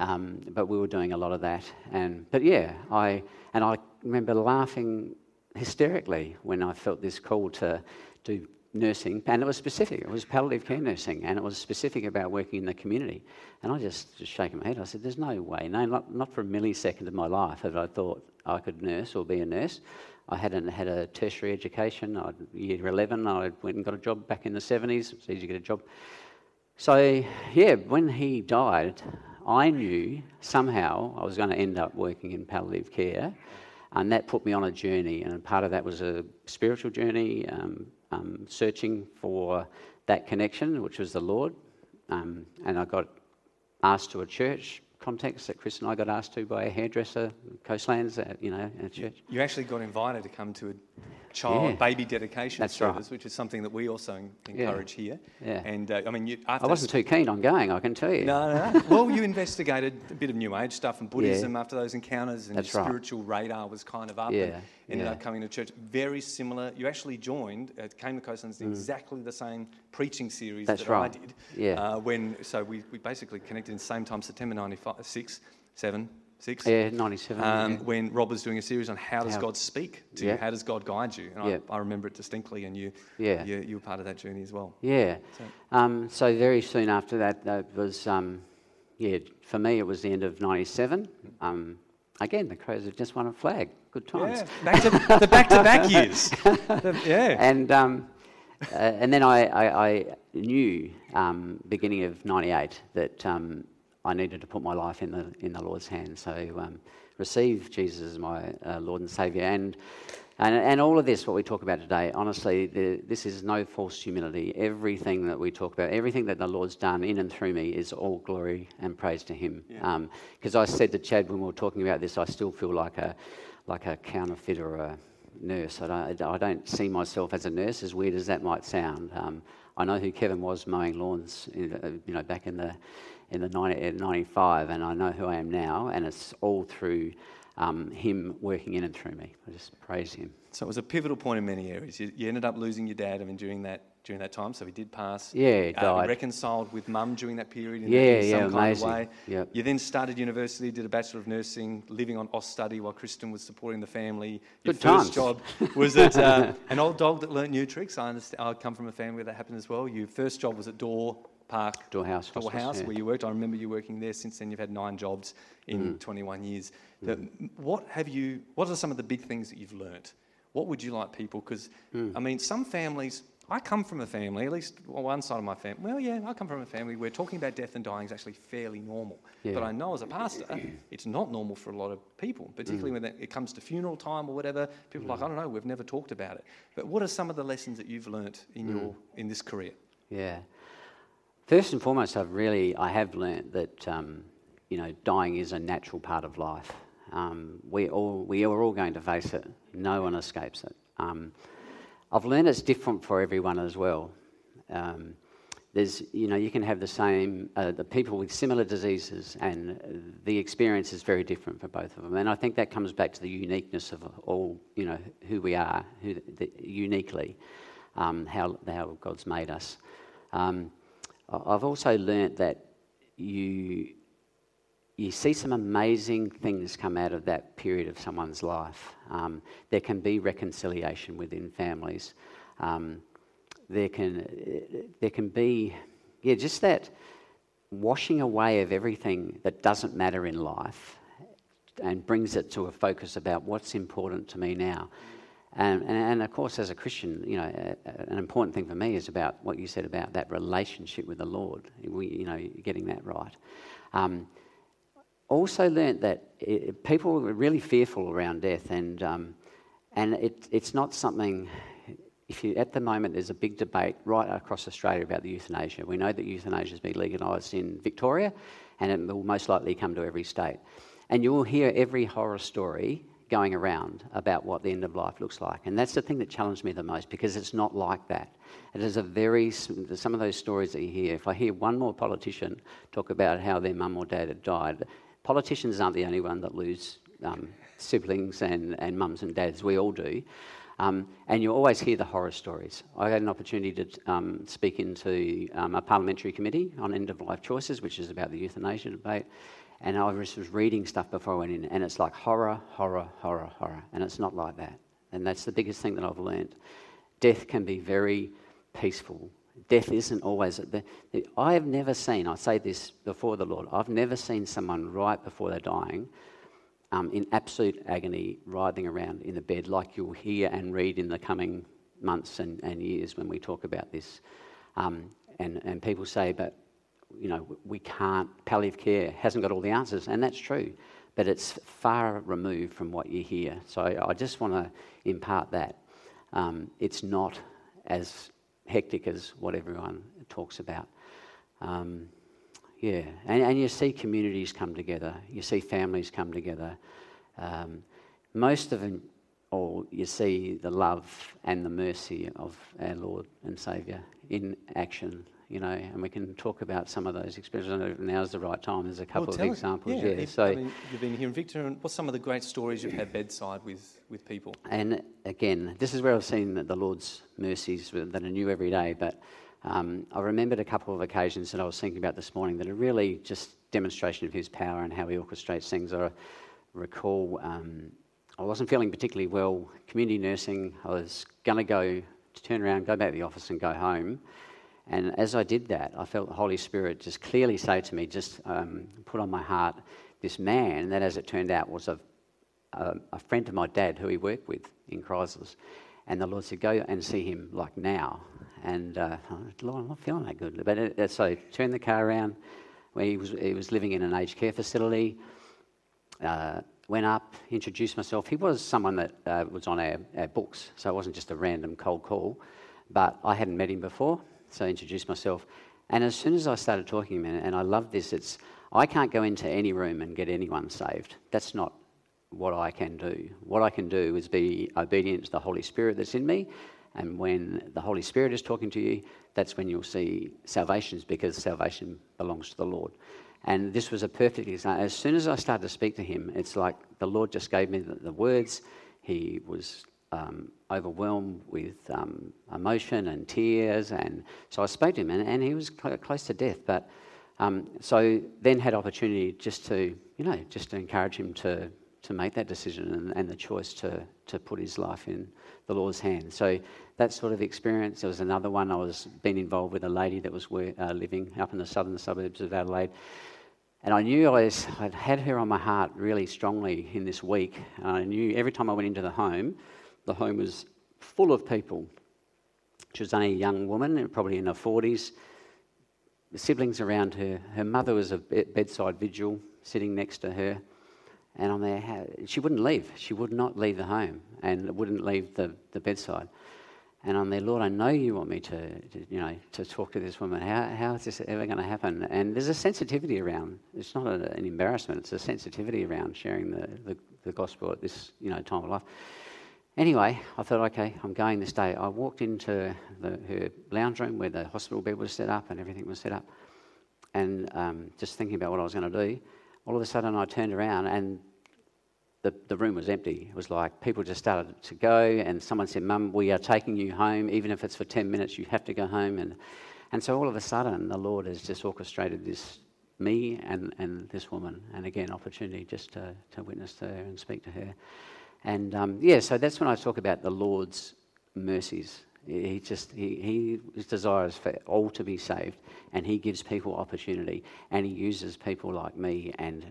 Um, but we were doing a lot of that. And, but yeah, I, and I remember laughing hysterically when I felt this call to do nursing, and it was specific. It was palliative care nursing, and it was specific about working in the community. And I just, just shaking my head. I said, "There's no way, no, not, not for a millisecond of my life have I thought I could nurse or be a nurse. I hadn't had a tertiary education. I'd, year 11, I went and got a job back in the 70s. It's easy to get a job. So, yeah, when he died, I knew somehow I was going to end up working in palliative care. And that put me on a journey. And part of that was a spiritual journey, um, um, searching for that connection, which was the Lord. Um, and I got asked to a church context that Chris and I got asked to by a hairdresser, Coastlands, at, you know, at church. You actually got invited to come to child Yeah. baby dedication That's right. which is something that we also en- encourage here. Yeah. And uh, I mean, you, after I wasn't too keen on going, I can tell you. No, no, no. well, you investigated a bit of New Age stuff and Buddhism after those encounters, and That's your right. spiritual radar was kind of up. Yeah, And ended yeah. up coming to church. Very similar. You actually joined, uh, came to Coastlands in exactly the same preaching series Mm. That's that I did. Yeah. Uh, when so we, we basically connected in the same time, September '95, six, seven, six. Yeah, 97. Um, yeah. When Rob was doing a series on how does How- God speak to Yeah. you, how does God guide you, and Yeah. I, I remember it distinctly, and you, Yeah. you, you were part of that journey as well. Yeah. So- Um, so very soon after that, that was, um, yeah, for me it was the end of 97. Um, again, the Crows had just won a flag. Good times. Back to the back-to-back years. The- yeah. And, um, uh, and then I, I, I knew, um, beginning of 98, that um, I needed to put my life in the, in the Lord's hands. So um, receive Jesus as my uh, Lord and Saviour. And, and, and all of this, what we talk about today, honestly, the, this is no false humility. Everything that we talk about, everything that the Lord's done in and through me is all glory and praise to Him. Because I said to Chad when we were talking about this, I still feel like a, like a counterfeit or a nurse. I don't, I don't see myself as a nurse, as weird as that might sound. Um, I know who Kevin was mowing lawns, in, you know, back in the in the 90, uh, 95, and I know who I am now, and it's all through um, him working in and through me. I just praise him. So it was a pivotal point in many areas. You, you ended up losing your dad, I mean, during that during that time. So he did pass. Yeah, he Uh, died. reconciled with mum during that period. In, Yeah, in some yeah, kind amazing. Of way. Yep. You then started university, did a bachelor of nursing, living on Austudy while Kristen was supporting the family. Your Good first times. job was at uh, an old dog that learnt new tricks. I understand. I come from a family where that happened as well. Your first job was at Daw Park. Daw House Daw House, yeah. where you worked. I remember you working there. Since then, you've had nine jobs in Mm. 21 years. But what have you? What are some of the big things that you've learnt? What would you like people? Because Mm. I mean, some families. I come from a family, at least one side of my family. Well, yeah, I come from a family where talking about death and dying is actually fairly normal. But I know as a pastor, it's not normal for a lot of people, particularly when it comes to funeral time or whatever. People are like, I don't know, we've never talked about it. But what are some of the lessons that you've learnt in your in this career? Yeah. First and foremost, I've really I have learnt that um, you know dying is a natural part of life. Um, we all we are all going to face it. No one escapes it. Um, I've learned it's different for everyone as well. Um, there's you know you can have the same uh, the people with similar diseases and the experience is very different for both of them. And I think that comes back to the uniqueness of all you know who we are, who the, uniquely um, how how God's made us. Um, I've also learnt that you you see some amazing things come out of that period of someone's life. Um, there can be reconciliation within families. Um, there can there can be yeah just that washing away of everything that doesn't matter in life and brings it to a focus about what's important to me now. And, and, of course, as a Christian, you know, an important thing for me is about what you said about that relationship with the Lord. We, you know, getting that right. Um, also learnt that i people were really fearful around death, and um, and it, it's not something. If you at the moment, there's a big debate right across Australia about the euthanasia. We know that euthanasia has been legalised in Victoria, and it will most likely come to every state. And you will hear every horror story going around about what the end of life looks like, and that's the thing that challenged me the most because it's not like that. It is a very some of those stories that you hear. If I hear one more politician talk about how their mum or dad had died, politicians aren't the only one that lose um, siblings and, and mums and dads. We all do. Um, and you always hear the horror stories. I had an opportunity to um, speak into um, a parliamentary committee on end of life choices, which is about the euthanasia debate. And I was, was reading stuff before I went in, and it's like horror, horror, horror, horror. And it's not like that. And that's the biggest thing that I've learned. Death can be very peaceful. Death isn't always. I have never seen, I say this before the Lord, I've never seen someone right before they're dying um, in absolute agony, writhing around in the bed, like you'll hear and read in the coming months and, and years when we talk about this. Um, and, and people say, but you know, we can't, palliative care hasn't got all the answers, and that's true, but it's far removed from what you hear. So I just want to impart that. Um, it's not as hectic as what everyone talks about. Um, yeah, and, and you see communities come together, you see families come together. Um, most of them, or you see the love and the mercy of our Lord and Saviour in action. You know, and we can talk about some of those experiences. I don't know if now's the right time. There's a couple Well, of tell us- examples. Yeah, Yeah. if- So. I mean, you've been here in Victor, and what's some of the great stories you've had bedside with, with people? And again, this is where I've seen the the Lord's mercies that are new every day. But um, I remembered a couple of occasions that I was thinking about this morning that are really just demonstration of His power and how He orchestrates things. I recall um, I wasn't feeling particularly well. Community nursing. I was going to go to turn around, go back to the office, and go home. And as I did that, I felt the Holy Spirit just clearly say to me, just um, put on my heart this man that, as it turned out, was a a, a friend of my dad who he worked with in Chrysler. And the Lord said, Go and see him like now. And uh, Lord, I'm not feeling that good. But it, it- so I turned the car around where he was, he was living in an aged care facility. Uh, went up, introduced myself. He was someone that uh, was on our, our books, so it wasn't just a random cold call. But I hadn't met him before, so I introduced myself. And as soon as I started talking and I love this, it's I can't go into any room and get anyone saved. That's not what I can do. What I can do is be obedient to the Holy Spirit that's in me. And when the Holy Spirit is talking to you, that's when you'll see salvations because salvation belongs to the Lord. And this was a perfect example. As soon as I started to speak to him, it's like the Lord just gave me the, the words. He was um, overwhelmed with um, emotion and tears. And so I spoke to him, and, and he was cl- close to death. But um, so then had opportunity just to, you know, just to encourage him to, to make that decision and, and the choice to, to put his life in the Lord's hands. So that sort of experience. There was another one. I was being involved with a lady that was uh, living up in the southern suburbs of Adelaide. And I knew I was, I'd had her on my heart really strongly in this week. And I knew every time I went into the home, the home was full of people. She was only a young woman, probably in her 40s. The siblings around her. Her mother was a bedside vigil sitting next to her. And I'm there. She wouldn't leave. She would not leave the home and wouldn't leave the, the bedside. And I'm there, Lord, I know you want me to, to you know, to talk to this woman. How, how is this ever going to happen? And there's a sensitivity around. It's not a, an embarrassment. It's a sensitivity around sharing the, the, the gospel at this, you know, time of life. Anyway, I thought, okay, I'm going this day. I walked into the, her lounge room where the hospital bed was set up and everything was set up, and um, just thinking about what I was going to do. All of a sudden, I turned around and the, the room was empty. It was like people just started to go, and someone said, Mum, we are taking you home. Even if it's for 10 minutes, you have to go home. And, and so all of a sudden, the Lord has just orchestrated this, me and, and this woman. And again, opportunity just to, to witness to her and speak to her. And um, yeah, so that's when I talk about the Lord's mercies. He just he, he desires for all to be saved, and he gives people opportunity, and he uses people like me and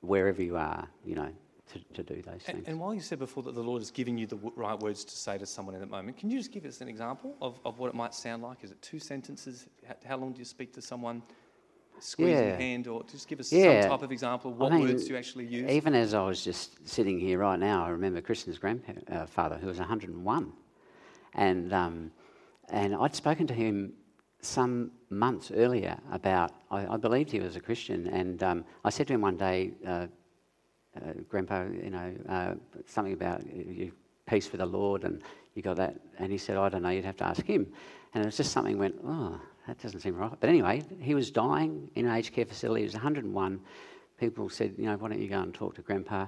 wherever you are, you know, to, to do those And, things. and while you said before that the Lord is giving you the w- right words to say to someone in that moment, can you just give us an example of, of what it might sound like? Is it two sentences? How long do you speak to someone? Squeezing Yeah. hand, or just give us Yeah. some type of example. of What I mean, words you actually use? Even as I was just sitting here right now, I remember Kristen's grandfather, who was 101, and um, and I'd spoken to him some months earlier about. I, I believed he was a Christian, and um, I said to him one day, uh, uh, Grandpa, you know, uh, something about you peace for the Lord, and you got that, and he said, I don't know, you'd have to ask him, and it was just something went, oh, that doesn't seem right. But anyway, he was dying in an aged care facility. He was 101. People said, you know, why don't you go and talk to Grandpa?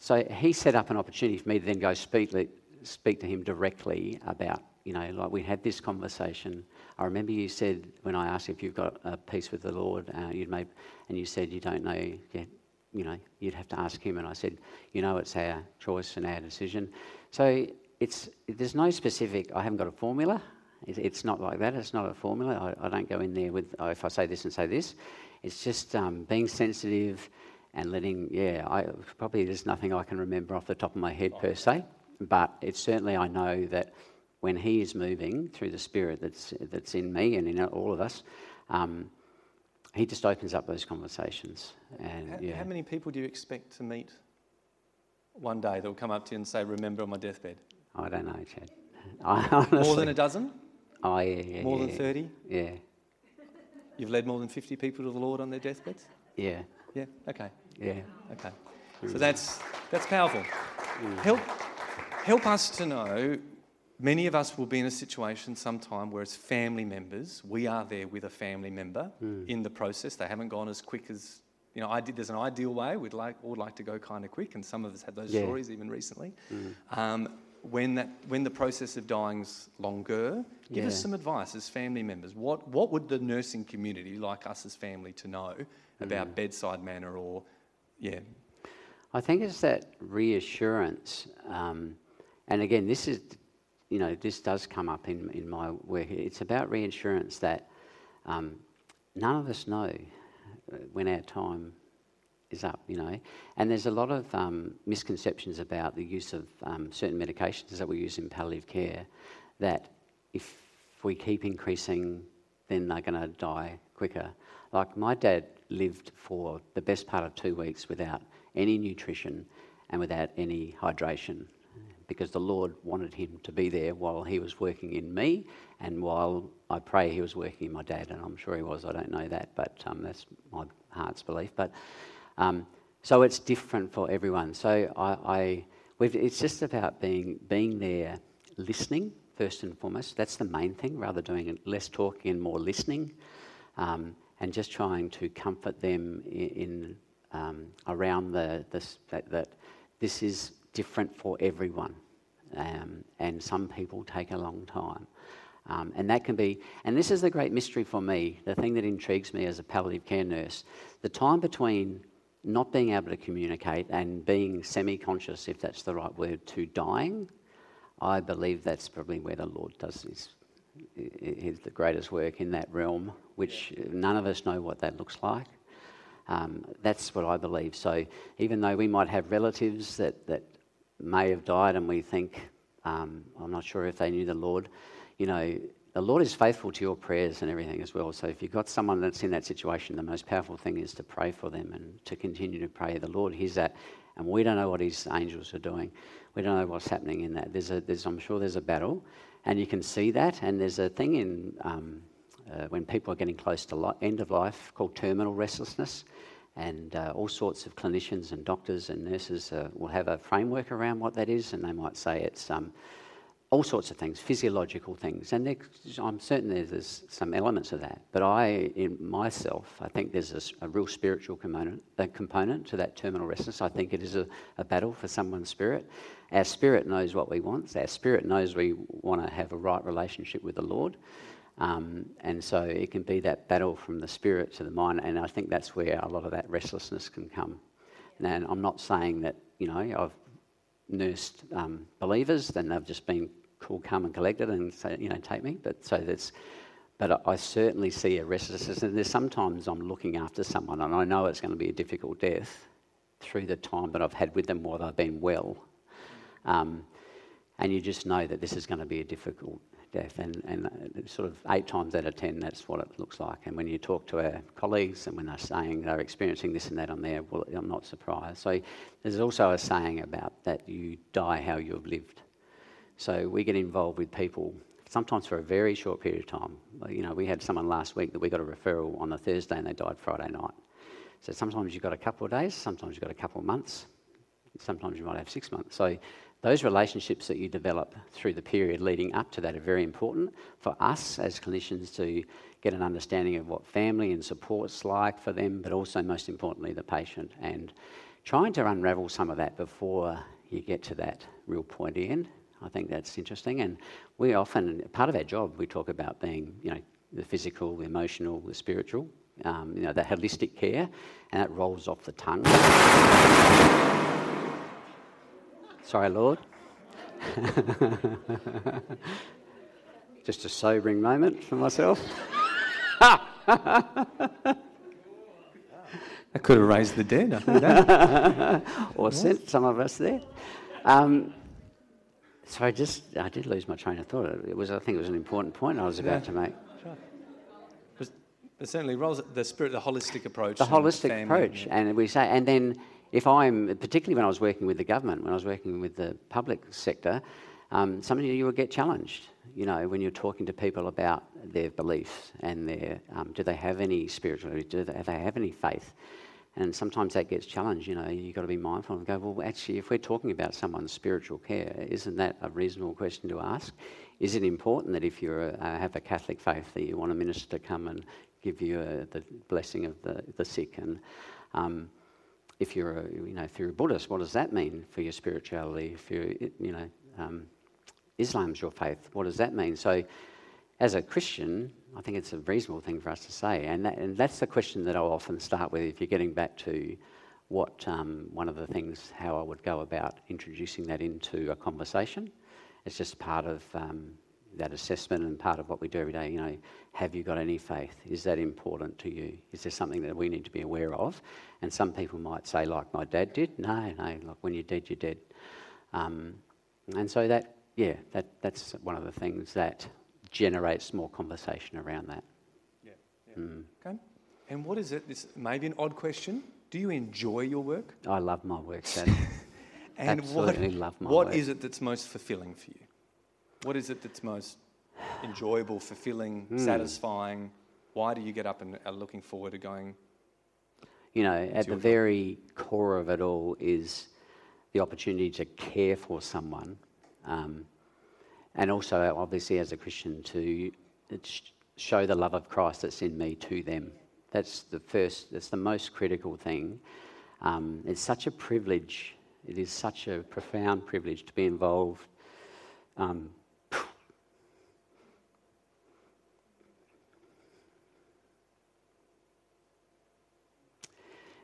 So he set up an opportunity for me to then go speak, speak to him directly about, you know, like we had this conversation. I remember you said when I asked if you've got a peace with the Lord, uh, you'd made, and you said you don't know yet, you know, you'd have to ask him. And I said, you know, it's our choice and our decision. So it's there's no specific. I haven't got a formula. It- It's not like that. It's not a formula. I, I don't go in there with oh, if I say this and say this. It's just um, being sensitive and letting. Yeah, I probably there's nothing I can remember off the top of my head per se, but it's certainly I know that when He is moving through the Spirit that's that's in me and in all of us. Um, he just opens up those conversations, and how, yeah, how many people do you expect to meet one day that will come up to you and say, "Remember on my deathbed"? I don't know, Chad. I honestly, More than a dozen? Oh yeah, yeah, More yeah, than thirty? Yeah, You've led more than fifty people to the Lord on their deathbeds? yeah, Yeah. Okay. yeah. Okay. So that's that's powerful. Mm. Help help us to know. Many of us will be in a situation sometime where, as family members, we are there with a family member mm. in the process. They haven't gone as quick as you know. I did. There's an ideal way. We'd like would like to go kind of quick, and some of us had those Yeah. stories even recently. Mm. Um, when that when the process of dying's longer, give us some advice as family members. What what would the nursing community like us as family to know about bedside manner or yeah I think it's that reassurance, um, and again, this is, you know, this does come up in, in my work. It's about reassurance that um, none of us know when our time is up, you know, and there's a lot of um, misconceptions about the use of um, certain medications that we use in palliative care. That if we keep increasing, then they're going to die quicker. Like my dad lived for the best part of two weeks without any nutrition and without any hydration because the Lord wanted him to be there while he was working in me and while I pray he was working in my dad. And I'm sure he was, I don't know that, but um, that's my heart's belief. But um, so it's different for everyone. So I, I it's just about being, being there, listening first and foremost. That's the main thing, rather doing less talking and more listening. Um, and just trying to comfort them in, in um, around the this, that, that this is different for everyone, um, and some people take a long time, um, and that can be. And this is the great mystery for me. The thing that intrigues me as a palliative care nurse, the time between not being able to communicate and being semi-conscious, if that's the right word, to dying. I believe that's probably where the Lord does his is the greatest work in that realm, which none of us know what that looks like. Um, that's what I believe. So even though we might have relatives that, that may have died and we think, um, I'm not sure if they knew the Lord, you know, the Lord is faithful to your prayers and everything as well. So if you've got someone that's in that situation, the most powerful thing is to pray for them and to continue to pray. The Lord hears that, and we don't know what His angels are doing. We don't know what's happening in that. There's a, there's, I'm sure there's a battle, and you can see that. And there's a thing in um, uh, when people are getting close to li- end of life called terminal restlessness. And uh, all sorts of clinicians and doctors and nurses uh, will have a framework around what that is, and they might say it's um, all sorts of things, physiological things, and I'm certain there's, some elements of that. But I, in myself, I think there's a real spiritual component, a component to that terminal restlessness. I think it is a, a battle for someone's spirit. Our spirit knows what we want. Our spirit knows we want to have a right relationship with the Lord. Um, and so it can be that battle from the spirit to the mind, and I think that's where a lot of that restlessness can come. And I'm not saying that, you know, I've nursed um, believers, then they've just been cool, come and collect it and say, you know, take me. But so that's, but I, certainly see a restlessness. And there's sometimes I'm looking after someone and I know it's going to be a difficult death through the time that I've had with them while they've been well. Um, and you just know that this is going to be a difficult death. And, and uh, sort of eight times out of ten, that's what it looks like. And when you talk to our colleagues and when they're saying they're experiencing this and that on there, well, I'm not surprised. So there's also a saying about that you die how you have lived. So we get involved with people sometimes for a very short period of time. You know, we had someone last week that we got a referral on a Thursday and they died Friday night. So sometimes you've got a couple of days, sometimes you've got a couple of months, sometimes you might have six months. So those relationships that you develop through the period leading up to that are very important for us as clinicians to get an understanding of what family and support's like for them, but also most importantly the patient and trying to unravel some of that before you get to that real pointy end. I think that's interesting, and we often part of our job we talk about being, you know, the physical, the emotional, the spiritual, um, you know, the holistic care, and that rolls off the tongue. Sorry, Lord. Just a sobering moment for myself. I could have raised the dead. I think that. or sent some of us there. Um, so I just, I did lose my train of thought. It was, I think it was an important point I was about Yeah. to make. But but certainly, rolls the spirit, the holistic approach. The holistic family, approach, and we say, and then if I'm, particularly when I was working with the government, when I was working with the public sector, um, some of you will get challenged. You know, when you're talking to people about their beliefs and their, um, do they have any spirituality? Do they, do they have any faith? And sometimes that gets challenged, you know, you've got to be mindful and go, well, actually, if we're talking about someone's spiritual care, isn't that a reasonable question to ask? Is it important that if you uh, have a Catholic faith that you want a minister to come and give you uh, the blessing of the, the sick? And um, if you're a, you know, if you're a Buddhist, what does that mean for your spirituality? If you're, you know, um, Islam's your faith, what does that mean? So as a Christian, I think it's a reasonable thing for us to say. And, that, and that's the question that I'll often start with if you're getting back to what um, one of the things, how I would go about introducing that into a conversation. It's just part of um, that assessment and part of what we do every day. You know, have you got any faith? Is that important to you? Is there something that we need to be aware of? And some people might say, like my dad did, no, no, look, when you're dead, you're dead. Um, and so that, yeah, that, that's one of the things that generates more conversation around that. Yeah. yeah. Mm. Okay. And what is it? This may be an odd question. Do you enjoy your work? I love my work, Dad. and Absolutely what, love my what work. is it that's most fulfilling for you? What is it that's most enjoyable, fulfilling, mm. satisfying? Why do you get up and are looking forward to going? You know, at the very core of it all is the opportunity to care for someone. Um, and also, obviously, as a Christian, to show the love of Christ that's in me to them. That's the first, that's the most critical thing. Um, it's such a privilege, it is such a profound privilege to be involved. Um,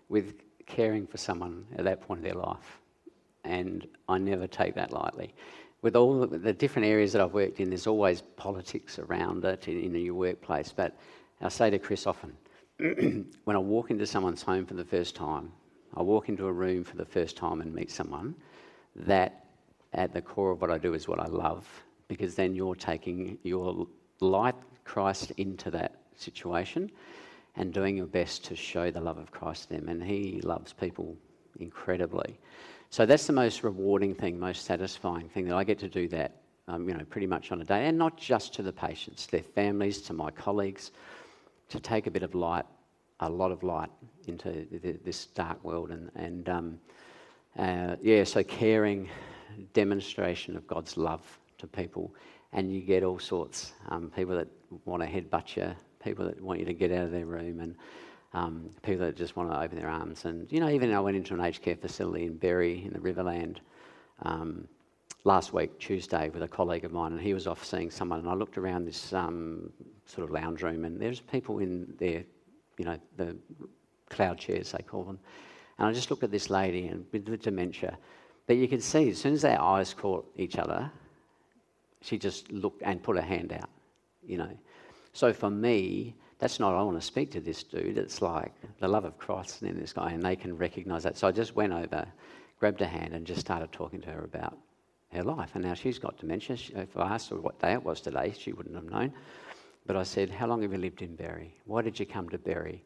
with caring for someone at that point of their life. And I never take that lightly with all the different areas that I've worked in, there's always politics around it in, in your workplace. But I say to Chris often, when I walk into someone's home for the first time, I walk into a room for the first time and meet someone, that at the core of what I do is what I love, because then you're taking your light Christ into that situation and doing your best to show the love of Christ to them. And He loves people incredibly. So that's the most rewarding thing, most satisfying thing that I get to do that, um, you know, pretty much on a day, and not just to the patients, their families, to my colleagues, to take a bit of light, a lot of light into this dark world, and and um, uh, yeah, so caring, demonstration of God's love to people, and you get all sorts, um, people that want to headbutt you, people that want you to get out of their room, and um, people that just want to open their arms. And, you know, even I went into an aged care facility in Berri in the Riverland um, last week, Tuesday, with a colleague of mine, and he was off seeing someone. And I looked around this um, sort of lounge room, and there's people in there, you know, the cloud chairs, they call them. And I just looked at this lady and with the dementia. But you could see, as soon as their eyes caught each other, she just looked and put her hand out, you know. So for me, that's not, I want to speak to this dude. It's like the love of Christ in this guy, and they can recognize that. So I just went over, grabbed her hand, and just started talking to her about her life. And now she's got dementia. If I asked her what day it was today, she wouldn't have known. But I said, How long have you lived in Berri? Why did you come to Berri?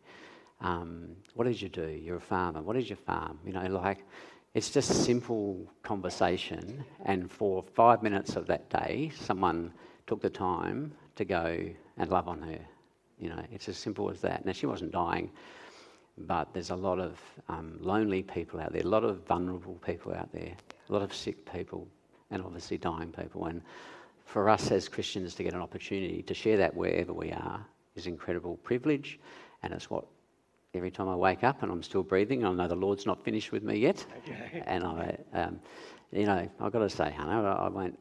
Um, what did you do? You're a farmer. What is your farm? You know, like, it's just simple conversation. And for five minutes of that day, someone took the time to go and love on her you know, it's as simple as that. Now, she wasn't dying, but there's a lot of um, lonely people out there, a lot of vulnerable people out there, a lot of sick people, and obviously dying people. And for us as Christians to get an opportunity to share that wherever we are is incredible privilege, and it's what every time I wake up and I'm still breathing, I know the Lord's not finished with me yet. Okay. And I, um, you know, I've got to say, Hannah, I won't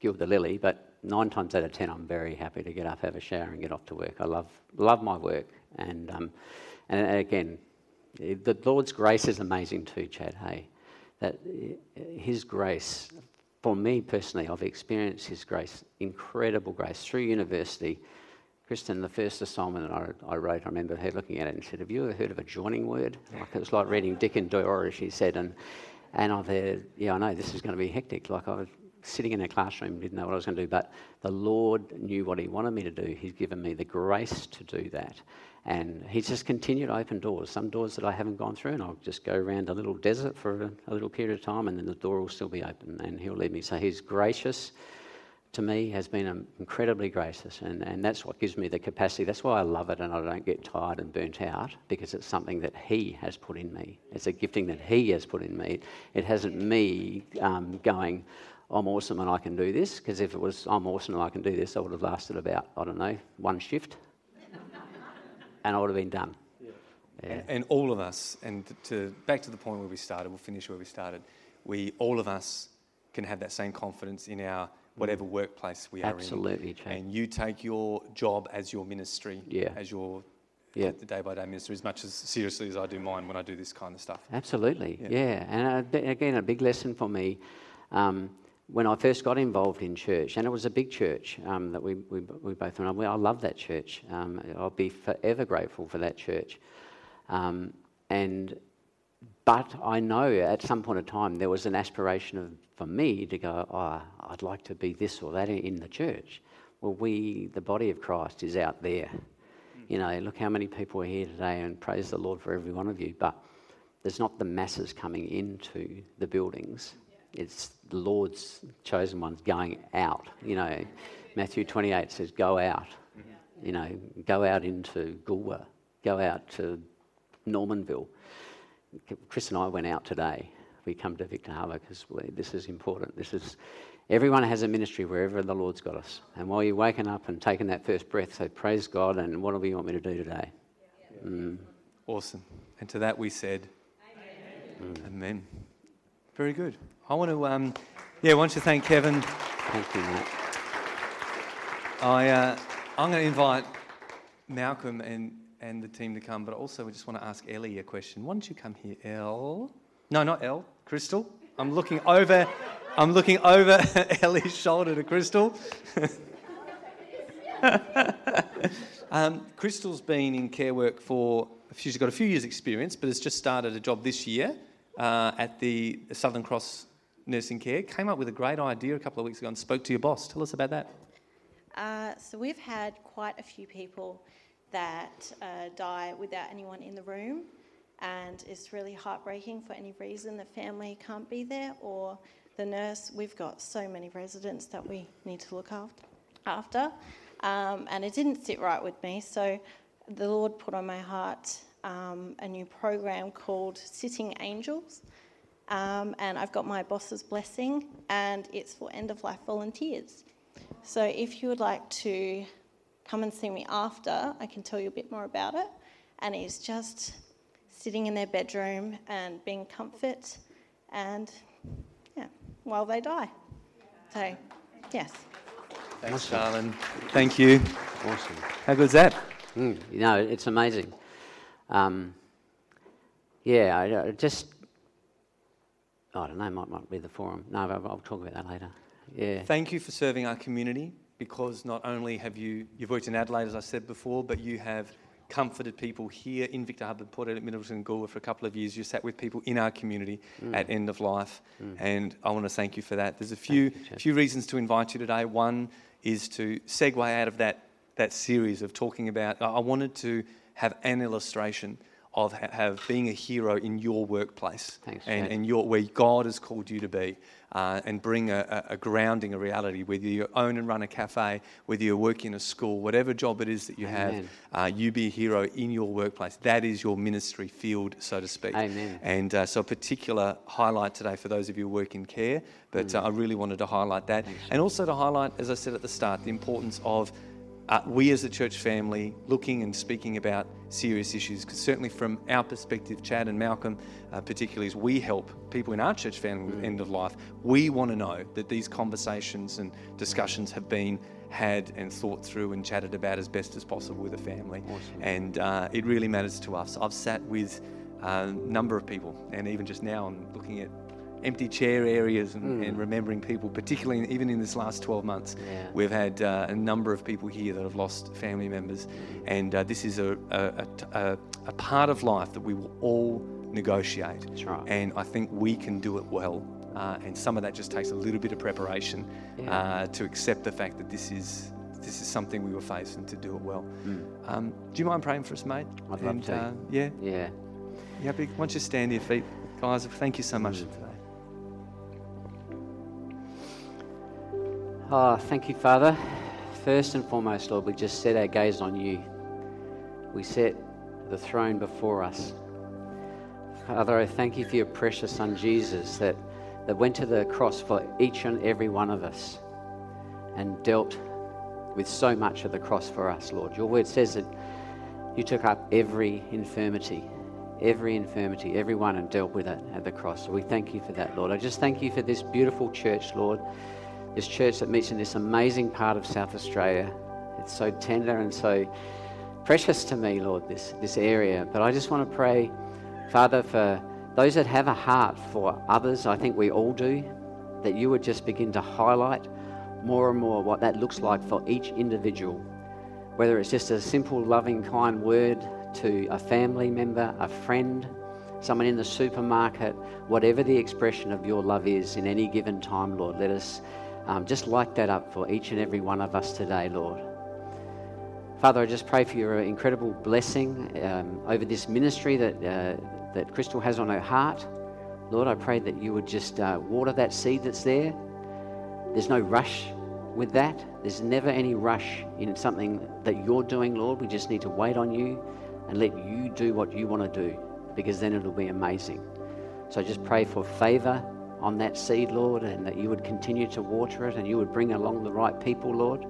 gild the lily, but nine times out of ten, I'm very happy to get up, have a shower, and get off to work. I love love my work, and um, and again, the Lord's grace is amazing too, Chad. Hey, that His grace, for me personally, I've experienced His grace, incredible grace through university. Kristen, the first assignment I, I wrote, I remember her looking at it and said, "Have you ever heard of a joining word?" Like it was like reading Dick and Dora, she said, and and I've heard, yeah, I know this is going to be hectic. Like I was sitting in a classroom, didn't know what I was going to do, but the Lord knew what He wanted me to do. He's given me the grace to do that. And He's just continued to open doors, some doors that I haven't gone through, and I'll just go around a little desert for a, a little period of time, and then the door will still be open, and He'll lead me. So He's gracious to me has been um, incredibly gracious, and, and that's what gives me the capacity. That's why I love it, and I don't get tired and burnt out because it's something that He has put in me. It's a gifting that He has put in me. It hasn't me um, going, I'm awesome and I can do this, because if it was I'm awesome and I can do this, I would have lasted about, I don't know, one shift, and I would have been done. Yeah. And all of us, and to back to the point where we started, we'll finish where we started. We all of us can have that same confidence in our whatever workplace we are in. Chad. And you take your job as your ministry, Yeah. as your Yeah. the day by day ministry, as much as seriously as I do mine when I do this kind of stuff. Absolutely, Yeah. yeah. And uh, again, a big lesson for me um, when I first got involved in church, and it was a big church um, that we, we, we both went. I love that church. Um, I'll be forever grateful for that church. Um, and but I know at some point in time there was an aspiration of, for me to go, oh, I'd like to be this or that in the church. Well, we, the body of Christ, is out there. You know, look how many people are here today, and praise the Lord for every one of you. But there's not the masses coming into the buildings. It's the Lord's chosen ones going out. You know, Matthew 28 says, "Go out." You know, go out into Goolwa, go out to Normanville. Chris and I went out today. We come to Victor Harbor because this is important. This is everyone has a ministry wherever the Lord's got us. And while you're waking up and taking that first breath, say, "Praise God!" And what do you want me to do today? Mm. Awesome. And to that we said, Amen. Amen. Very good. I want to, um, yeah, I want to thank Kevin. Thank you, Matt. I, uh, I'm going to invite Malcolm and, and the team to come, but also we just want to ask Ellie a question. Why don't you come here, Elle? No, not Elle, Crystal. I'm looking over, I'm looking over Ellie's shoulder to Crystal. um, Crystal's been in care work for, she's got a few years' experience, but has just started a job this year uh, at the Southern Cross Nursing Care. Came up with a great idea a couple of weeks ago and spoke to your boss. Tell us about that. Uh, so we've had quite a few people that uh, die without anyone in the room, and it's really heartbreaking for any reason the family can't be there or the nurse. We've got so many residents that we need to look after, um, and it didn't sit right with me. So the Lord put on my heart um, a new program called Sitting Angels. Um, and I've got my boss's blessing, and it's for end of life volunteers. So if you would like to come and see me after, I can tell you a bit more about it. And it's just sitting in their bedroom and being comfort and, yeah, while they die. So, yes. Thanks, Charlene. Thank you. Awesome. How good's that? Mm, you know, it's amazing. Um, yeah, I, I just, I don't know, might, not be the forum. No, I'll, I'll talk about that later. Yeah. Thank you for serving our community because not only have you, you've worked in Adelaide, as I said before, but you have comforted people here in Victor Harbor, Port Elliot, Middleton, and Goolwa for a couple of years. You sat with people in our community Mm. at end of life, and I want to thank you for that. There's a few, few reasons to invite you today. One is to segue out of that, that series of talking about, I wanted to have an illustration of ha- have being a hero in your workplace Thanks, and, and your, where God has called you to be, uh, and bring a, a, grounding, a reality. Whether you own and run a cafe, whether you work in a school, whatever job it is that you Amen. have, uh, you be a hero in your workplace. That is your ministry field, so to speak. Amen. And uh, so, a particular highlight today for those of you who work in care, but Mm. uh, I really wanted to highlight that. And also to highlight, as I said at the start, the importance of uh, we as a church family looking and speaking about serious issues. Because certainly, from our perspective, Chad and Malcolm, uh, particularly, as we help people in our church family with end of life, we want to know that these conversations and discussions have been had and thought through and chatted about as best as possible with the family. And uh, it really matters to us. I've sat with a number of people, and even just now, I'm looking at empty chair areas and, and remembering people, particularly in- even in this last 12 months. Yeah. We've had uh, a number of people here that have lost family members, and uh, this is a a part of life that we will all negotiate. That's right. And I think we can do it well. Uh, and some of that just takes a little bit of preparation Yeah. uh, to accept the fact that this is this is something we will face and to do it well. Um, do you mind praying for us, mate? I'd love to. Uh, yeah, Yeah. you happy? Why don't you stand to your feet, guys? Thank you so much Mm. Oh, thank you, Father. First and foremost, Lord, we just set our gaze on you. We set the throne before us. Father, I thank you for your precious Son, Jesus, that, that went to the cross for each and every one of us and dealt with so much of the cross for us, Lord. Your word says that you took up every infirmity, every infirmity, everyone, and dealt with it at the cross. So we thank you for that, Lord. I just thank you for this beautiful church, Lord. This church that meets in this amazing part of South Australia. It's so tender and so precious to me, Lord, this, this area. But I just want to pray, Father, for those that have a heart for others, I think we all do, that you would just begin to highlight more and more what that looks like for each individual. Whether it's just a simple, loving, kind word to a family member, a friend, someone in the supermarket, whatever the expression of your love is in any given time, Lord, let us um, just light that up for each and every one of us today, Lord. Father, I just pray for your incredible blessing um, over this ministry that, uh, that Crystal has on her heart. Lord, I pray that you would just uh, water that seed that's there. There's no rush with that. There's never any rush in something that you're doing, Lord. We just need to wait on you and let you do what you want to do because then it'll be amazing. So I just pray for favor on that seed, Lord, and that you would continue to water it and you would bring along the right people, Lord.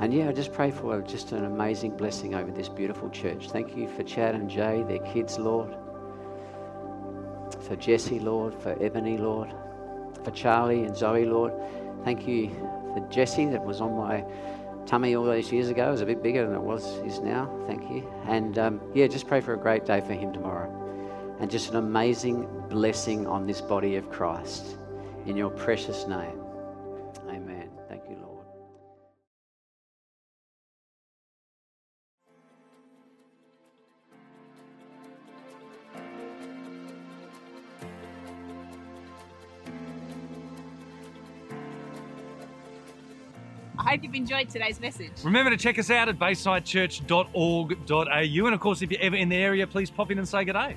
And yeah, I just pray for just an amazing blessing over this beautiful church. Thank you for Chad and Jay, their kids, Lord. For Jesse, Lord. For Ebony, Lord. For Charlie and Zoe, Lord. Thank you for Jesse that was on my tummy all those years ago. It was a bit bigger than it was is now. Thank you. And um, yeah, just pray for a great day for him tomorrow. And just an amazing blessing on this body of Christ. In your precious name. Amen. Thank you, Lord. I hope you've enjoyed today's message. Remember to check us out at baysidechurch.org.au. And of course, if you're ever in the area, please pop in and say good day.